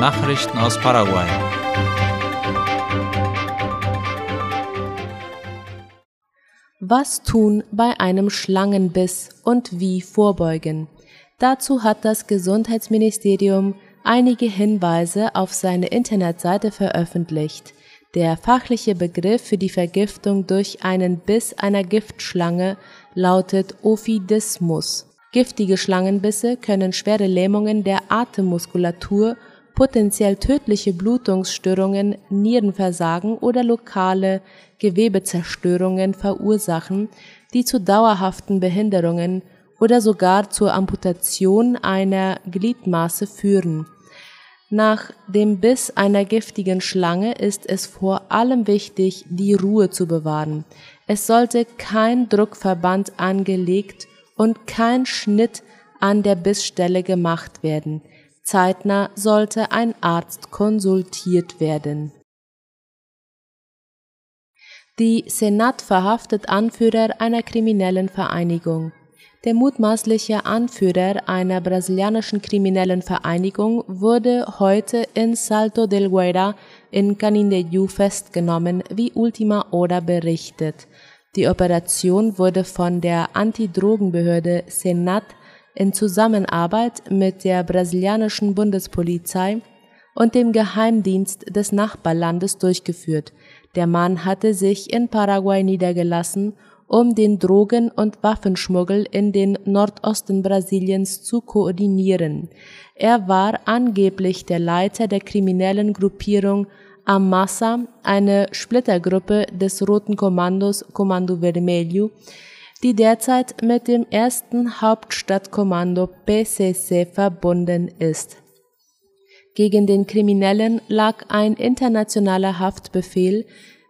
Nachrichten aus Paraguay. Was tun bei einem Schlangenbiss und wie vorbeugen? Dazu hat das Gesundheitsministerium einige Hinweise auf seine Internetseite veröffentlicht. Der fachliche Begriff für die Vergiftung durch einen Biss einer Giftschlange lautet Ophidismus. Giftige Schlangenbisse können schwere Lähmungen der Atemmuskulatur, potenziell tödliche Blutungsstörungen, Nierenversagen oder lokale Gewebezerstörungen verursachen, die zu dauerhaften Behinderungen oder sogar zur Amputation einer Gliedmaße führen. Nach dem Biss einer giftigen Schlange ist es vor allem wichtig, die Ruhe zu bewahren. Es sollte kein Druckverband angelegt und kein Schnitt an der Bissstelle gemacht werden. Zeitnah sollte ein Arzt konsultiert werden. Die Senat verhaftet Anführer einer kriminellen Vereinigung. Der mutmaßliche Anführer einer brasilianischen kriminellen Vereinigung wurde heute in Salto del Guaira in Canindeyú festgenommen, wie Ultima Hora berichtet. Die Operation wurde von der Antidrogenbehörde Senat in Zusammenarbeit mit der brasilianischen Bundespolizei und dem Geheimdienst des Nachbarlandes durchgeführt. Der Mann hatte sich in Paraguay niedergelassen um den Drogen- und Waffenschmuggel in den Nordosten Brasiliens zu koordinieren. Er war angeblich der Leiter der kriminellen Gruppierung Amassa, eine Splittergruppe des Roten Kommandos Kommando Vermelho, die derzeit mit dem ersten Hauptstadtkommando PCC verbunden ist. Gegen den Kriminellen lag ein internationaler Haftbefehl,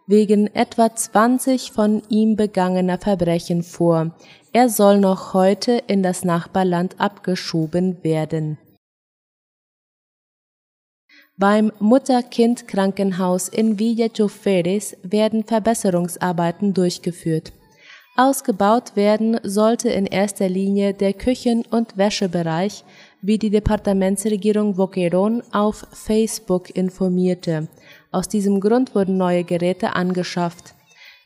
wegen etwa 20 von ihm begangener Verbrechen vor. Er soll noch heute in das Nachbarland abgeschoben werden. Beim Mutter-Kind-Krankenhaus in Villa Choferes werden Verbesserungsarbeiten durchgeführt. Ausgebaut werden sollte in erster Linie der Küchen- und Wäschebereich, wie die Departementsregierung Boquerón auf Facebook informierte. Aus diesem Grund wurden neue Geräte angeschafft.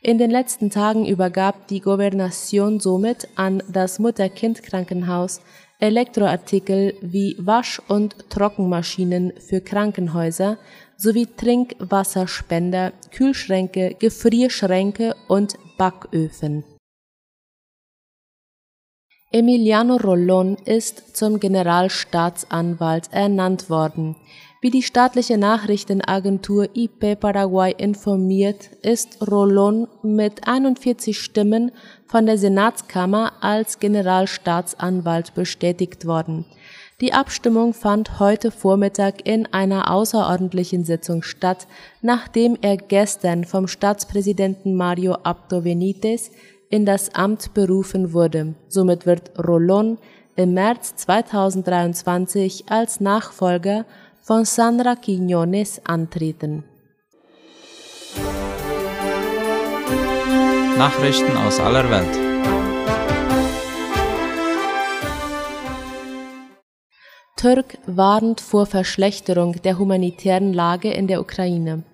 In den letzten Tagen übergab die Gouvernation somit an das Mutter-Kind-Krankenhaus Elektroartikel wie Wasch- und Trockenmaschinen für Krankenhäuser sowie Trinkwasserspender, Kühlschränke, Gefrierschränke und Backöfen. Emiliano Rollon ist zum Generalstaatsanwalt ernannt worden. Wie die staatliche Nachrichtenagentur IP Paraguay informiert, ist Rolón mit 41 Stimmen von der Senatskammer als Generalstaatsanwalt bestätigt worden. Die Abstimmung fand heute Vormittag in einer außerordentlichen Sitzung statt, nachdem er gestern vom Staatspräsidenten Mario Abdo Benitez in das Amt berufen wurde. Somit wird Rolón im März 2023 als Nachfolger von Sandra Quiñones antreten. Nachrichten aus aller Welt. Türk warnt vor Verschlechterung der humanitären Lage in der Ukraine.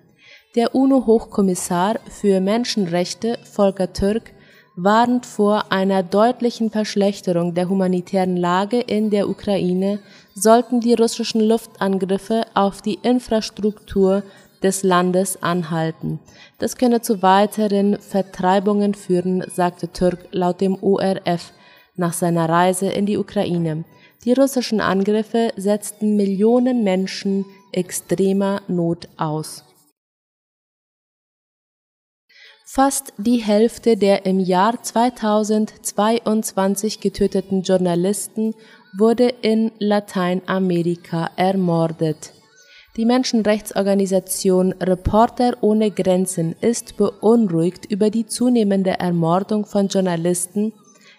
Der UNO-Hochkommissar für Menschenrechte Volker Türk warnt vor einer deutlichen Verschlechterung der humanitären Lage in der Ukraine, sollten die russischen Luftangriffe auf die Infrastruktur des Landes anhalten. Das könne zu weiteren Vertreibungen führen, sagte Türk laut dem ORF nach seiner Reise in die Ukraine. Die russischen Angriffe setzten Millionen Menschen extremer Not aus. Fast die Hälfte der im Jahr 2022 getöteten Journalisten wurde in Lateinamerika ermordet. Die Menschenrechtsorganisation Reporter ohne Grenzen ist beunruhigt über die zunehmende Ermordung von Journalisten,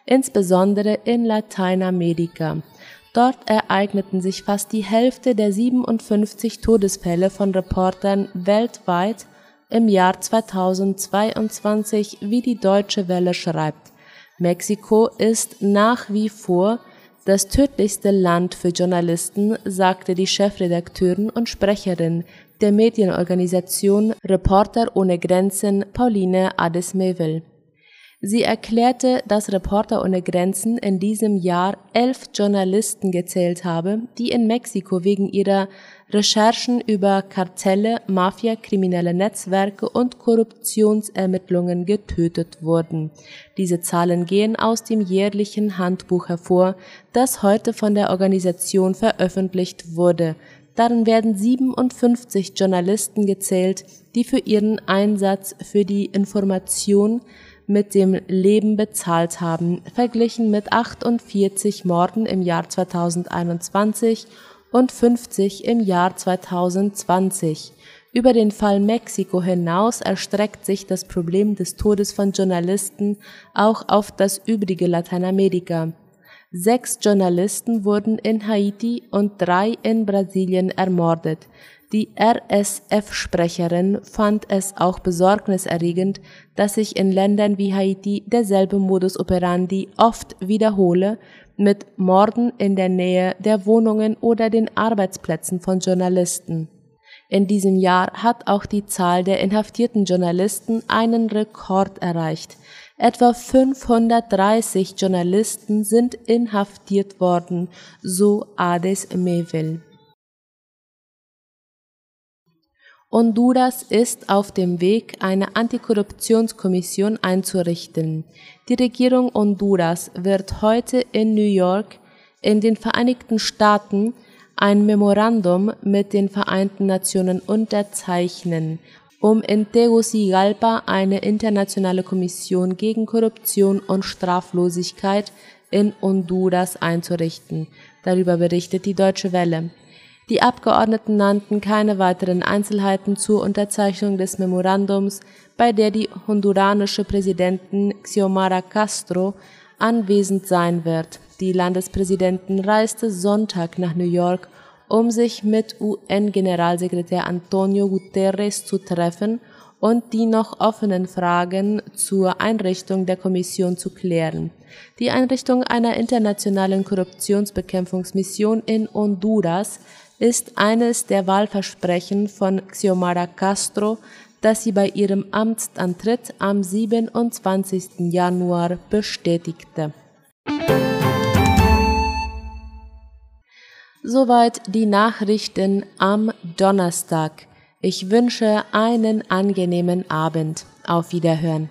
insbesondere in Lateinamerika. Dort ereigneten sich fast die Hälfte der 57 Todesfälle von Reportern weltweit im Jahr 2022, wie die Deutsche Welle schreibt. Mexiko ist nach wie vor Das tödlichste Land für Journalisten, sagte die Chefredakteurin und Sprecherin der Medienorganisation Reporter ohne Grenzen Pauline Adesmewel. Sie erklärte, dass Reporter ohne Grenzen in diesem Jahr elf Journalisten gezählt habe, die in Mexiko wegen ihrer Recherchen über Kartelle, Mafia, kriminelle Netzwerke und Korruptionsermittlungen getötet wurden. Diese Zahlen gehen aus dem jährlichen Handbuch hervor, das heute von der Organisation veröffentlicht wurde. Darin werden 57 Journalisten gezählt, die für ihren Einsatz für die Information mit dem Leben bezahlt haben, verglichen mit 48 Morden im Jahr 2021 und 50 im Jahr 2020. Über den Fall Mexiko hinaus erstreckt sich das Problem des Todes von Journalisten auch auf das übrige Lateinamerika. Sechs Journalisten wurden in Haiti und drei in Brasilien ermordet. Die RSF-Sprecherin fand es auch besorgniserregend, dass sich in Ländern wie Haiti derselbe Modus operandi oft wiederhole, mit Morden in der Nähe der Wohnungen oder den Arbeitsplätzen von Journalisten. In diesem Jahr hat auch die Zahl der inhaftierten Journalisten einen Rekord erreicht. Etwa 530 Journalisten sind inhaftiert worden, so Ades Mewel. Honduras ist auf dem Weg, eine Antikorruptionskommission einzurichten. Die Regierung Honduras wird heute in New York in den Vereinigten Staaten ein Memorandum mit den Vereinten Nationen unterzeichnen, um in Tegucigalpa eine internationale Kommission gegen Korruption und Straflosigkeit in Honduras einzurichten. Darüber berichtet die Deutsche Welle. Die Abgeordneten nannten keine weiteren Einzelheiten zur Unterzeichnung des Memorandums, bei der die honduranische Präsidentin Xiomara Castro anwesend sein wird. Die Landespräsidentin reiste Sonntag nach New York, um sich mit UN-Generalsekretär Antonio Guterres zu treffen und die noch offenen Fragen zur Einrichtung der Kommission zu klären. Die Einrichtung einer internationalen Korruptionsbekämpfungsmission in Honduras ist eines der Wahlversprechen von Xiomara Castro, das sie bei ihrem Amtsantritt am 27. Januar bestätigte. Soweit die Nachrichten am Donnerstag. Ich wünsche einen angenehmen Abend. Auf Wiederhören.